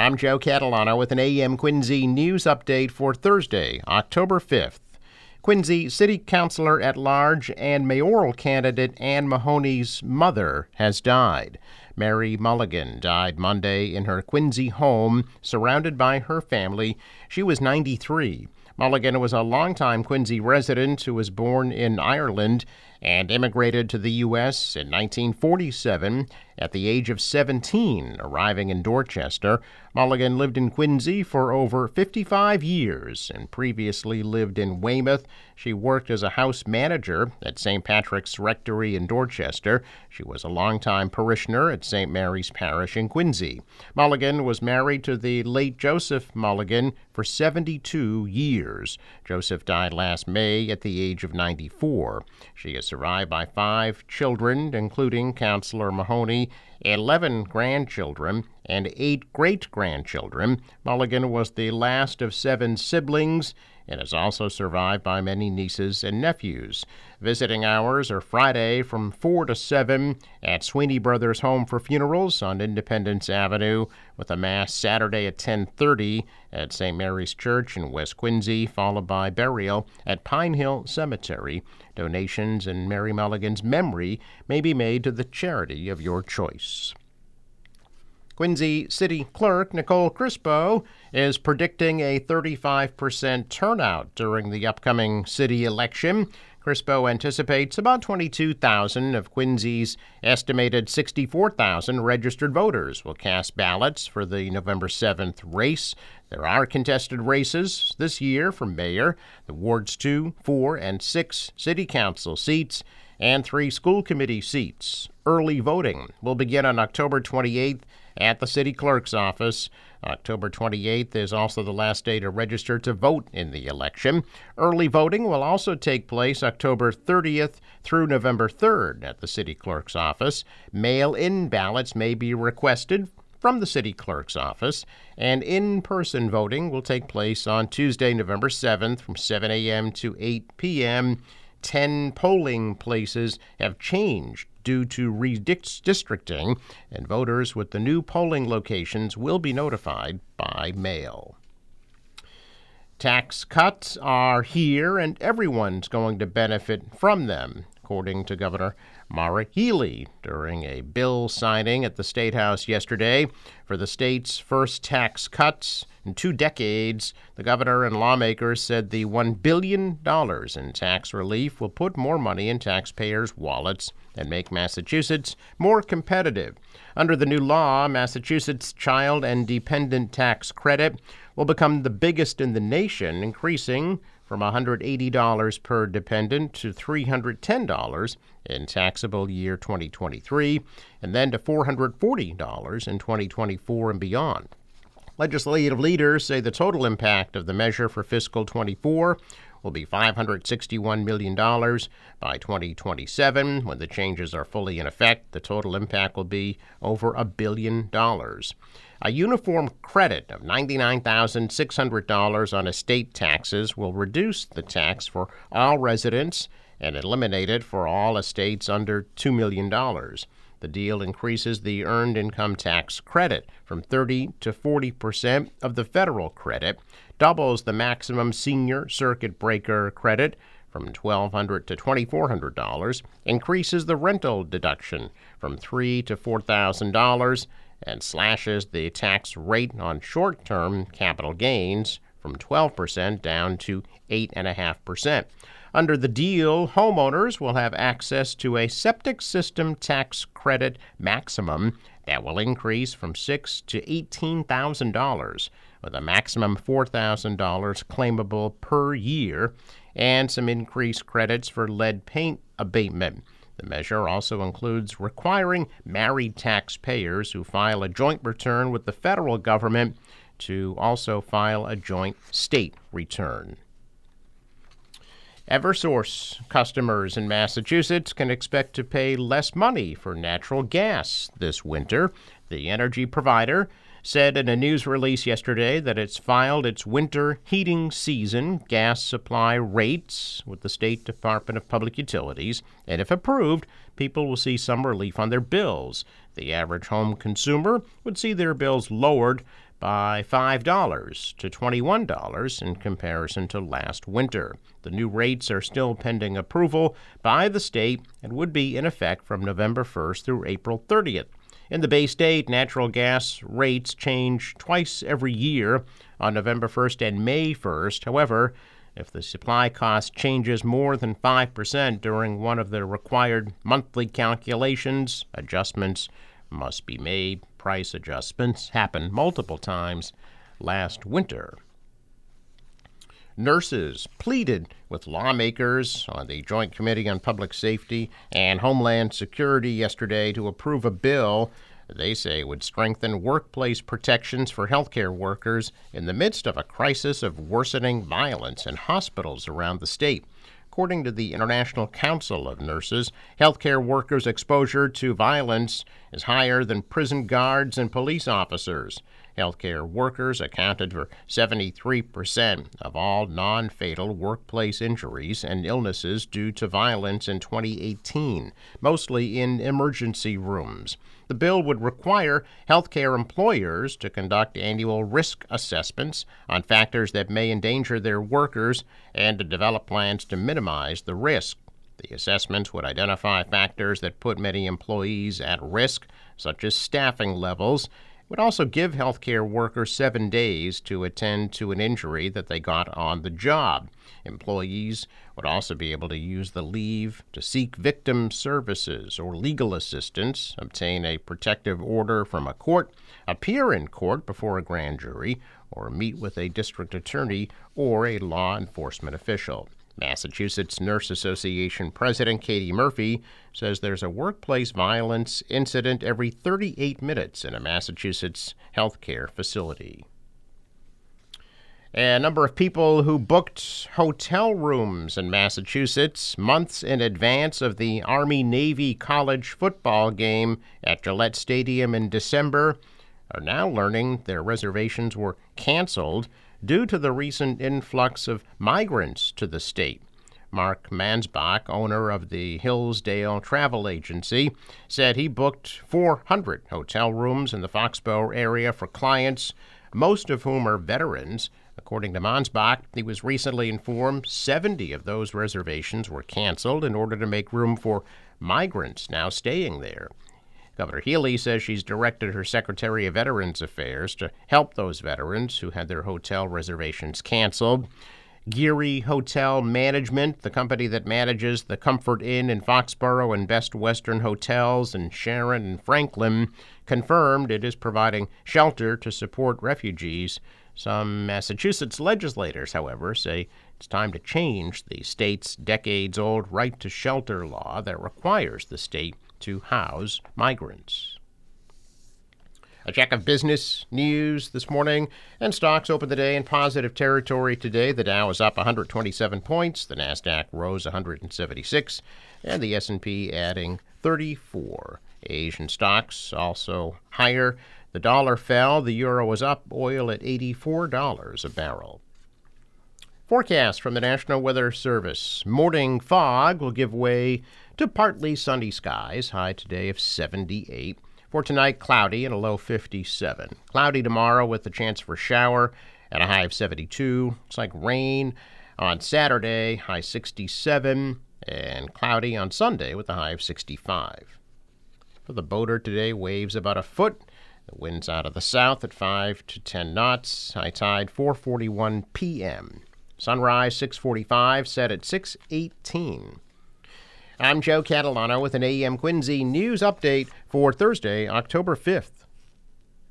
I'm Joe Catalano with an AM Quincy news update for Thursday, October 5th. Quincy City Councilor at Large and mayoral candidate Ann Mahoney's mother has died. Mary Mulligan died Monday in her Quincy home, surrounded by her family. She was 93. Mulligan was a longtime Quincy resident who was born in Ireland and immigrated to the U.S. in 1947 at the age of 17, arriving in Dorchester. Mulligan lived in Quincy for over 55 years and previously lived in Weymouth. She worked as a house manager at St. Patrick's Rectory in Dorchester. She was a longtime parishioner at St. Mary's Parish in Quincy. Mulligan was married to the late Joseph Mulligan for 72 years. Joseph died last May at the age of 94. She is survived by five children, including Councilor Mahoney, 11 grandchildren, and eight great grandchildren. Mulligan was the last of seven siblings and is also survived by many nieces and nephews. Visiting hours are Friday from 4 to 7 at Sweeney Brothers Home for Funerals on Independence Avenue, with a Mass Saturday at 10:30 at St. Mary's Church in West Quincy, followed by burial at Pine Hill Cemetery. Donations in Mary Mulligan's memory may be made to the charity of your choice. Quincy City Clerk Nicole Crispo is predicting a 35% turnout during the upcoming city election. Crispo anticipates about 22,000 of Quincy's estimated 64,000 registered voters will cast ballots for the November 7th race. There are contested races this year for mayor, the wards 2, 4, and 6 city council seats, and three school committee seats. Early voting will begin on October 28th at the city clerk's office. October 28th is also the last day to register to vote in the election. Early voting will also take place October 30th through November 3rd at the city clerk's office. Mail in ballots may be requested from the city clerk's office, and in person voting will take place on Tuesday, November 7th from 7 a.m. to 8 p.m. 10 polling places have changed due to redistricting, and voters with the new polling locations will be notified by mail. Tax cuts are here, and everyone's going to benefit from them, according to Governor Maura Healey during a bill signing at the State House yesterday for the state's first tax cuts in two decades. The governor and lawmakers said the $1 billion in tax relief will put more money in taxpayers' wallets and make Massachusetts more competitive. Under the new law, Massachusetts Child and Dependent Tax Credit will become the biggest in the nation, increasing from $180 per dependent to $310 in taxable year 2023, and then to $440 in 2024 and beyond. Legislative leaders say the total impact of the measure for fiscal 24 will be $561 million by 2027. When the changes are fully in effect, the total impact will be over a billion dollars. A uniform credit of $99,600 on estate taxes will reduce the tax for all residents and eliminate it for all estates under $2 million. The deal increases the earned income tax credit from 30 to 40 percent of the federal credit, doubles the maximum senior circuit breaker credit from 1,200 to $2,400, increases the rental deduction from 3 to $4,000, and slashes the tax rate on short term capital gains from 12% down to 8.5%. Under the deal, homeowners will have access to a septic system tax credit maximum that will increase from six to eighteen thousand dollars, with a maximum four thousand dollars claimable per year, and some increased credits for lead paint abatement. The measure also includes requiring married taxpayers who file a joint return with the federal government to also file a joint state return. Eversource customers in Massachusetts can expect to pay less money for natural gas this winter. The energy provider said in a news release yesterday that it's filed its winter heating season gas supply rates with the State Department of Public Utilities, and if approved, people will see some relief on their bills. The average home consumer would see their bills lowered by $5 to $21 in comparison to last winter. The new rates are still pending approval by the state and would be in effect from November 1st through April 30th. In the Bay State, natural gas rates change twice every year on November 1st and May 1st. However, if the supply cost changes more than 5% during one of the required monthly calculations, adjustments must be made. Price adjustments happened multiple times last winter. Nurses pleaded with lawmakers on the Joint Committee on Public Safety and Homeland Security yesterday to approve a bill they say would strengthen workplace protections for healthcare workers in the midst of a crisis of worsening violence in hospitals around the state. According to the International Council of Nurses, healthcare workers' exposure to violence is higher than prison guards and police officers. Healthcare workers accounted for 73% of all non fatal workplace injuries and illnesses due to violence in 2018, mostly in emergency rooms. The bill would require healthcare employers to conduct annual risk assessments on factors that may endanger their workers and to develop plans to minimize the risk. The assessments would identify factors that put many employees at risk, such as staffing levels, would also give healthcare workers seven days to attend to an injury that they got on the job. Employees would also be able to use the leave to seek victim services or legal assistance, obtain a protective order from a court, appear in court before a grand jury, or meet with a district attorney or a law enforcement official. Massachusetts Nurse Association President Katie Murphy says there's a workplace violence incident every 38 minutes in a Massachusetts healthcare facility. A number of people who booked hotel rooms in Massachusetts months in advance of the Army Navy college football game at Gillette Stadium in December are now learning their reservations were canceled due to the recent influx of migrants to the state. Mark Mansbach, owner of the Hillsdale Travel Agency, said he booked 400 hotel rooms in the Foxborough area for clients, most of whom are veterans. According to Mansbach, he was recently informed 70 of those reservations were canceled in order to make room for migrants now staying there. Governor Healey says she's directed her Secretary of Veterans Affairs to help those veterans who had their hotel reservations canceled. Giri Hotel Management, the company that manages the Comfort Inn in Foxborough and Best Western Hotels in Sharon and Franklin, confirmed it is providing shelter to support refugees. Some Massachusetts legislators, however, say it's time to change the state's decades old right to shelter law that requires the state to house migrants. A check of business news this morning, and stocks opened the day in positive territory today. The Dow is up 127 points, the Nasdaq rose 176, and the S&P adding 34. Asian stocks also higher. The dollar fell, the euro was up, oil at $84 a barrel. Forecast from the National Weather Service. Morning fog will give way to partly sunny skies, high today of 78. For tonight, cloudy and a low 57. Cloudy tomorrow with a chance for shower and a high of 72. Looks like rain on Saturday, high 67, and cloudy on Sunday with a high of 65. For the boater today, waves about a foot. The winds out of the south at 5 to 10 knots. High tide 4:41 p.m. Sunrise 6:45, set at 6:18. I'm Joe Catalano with an AM Quincy news update for Thursday, October 5th.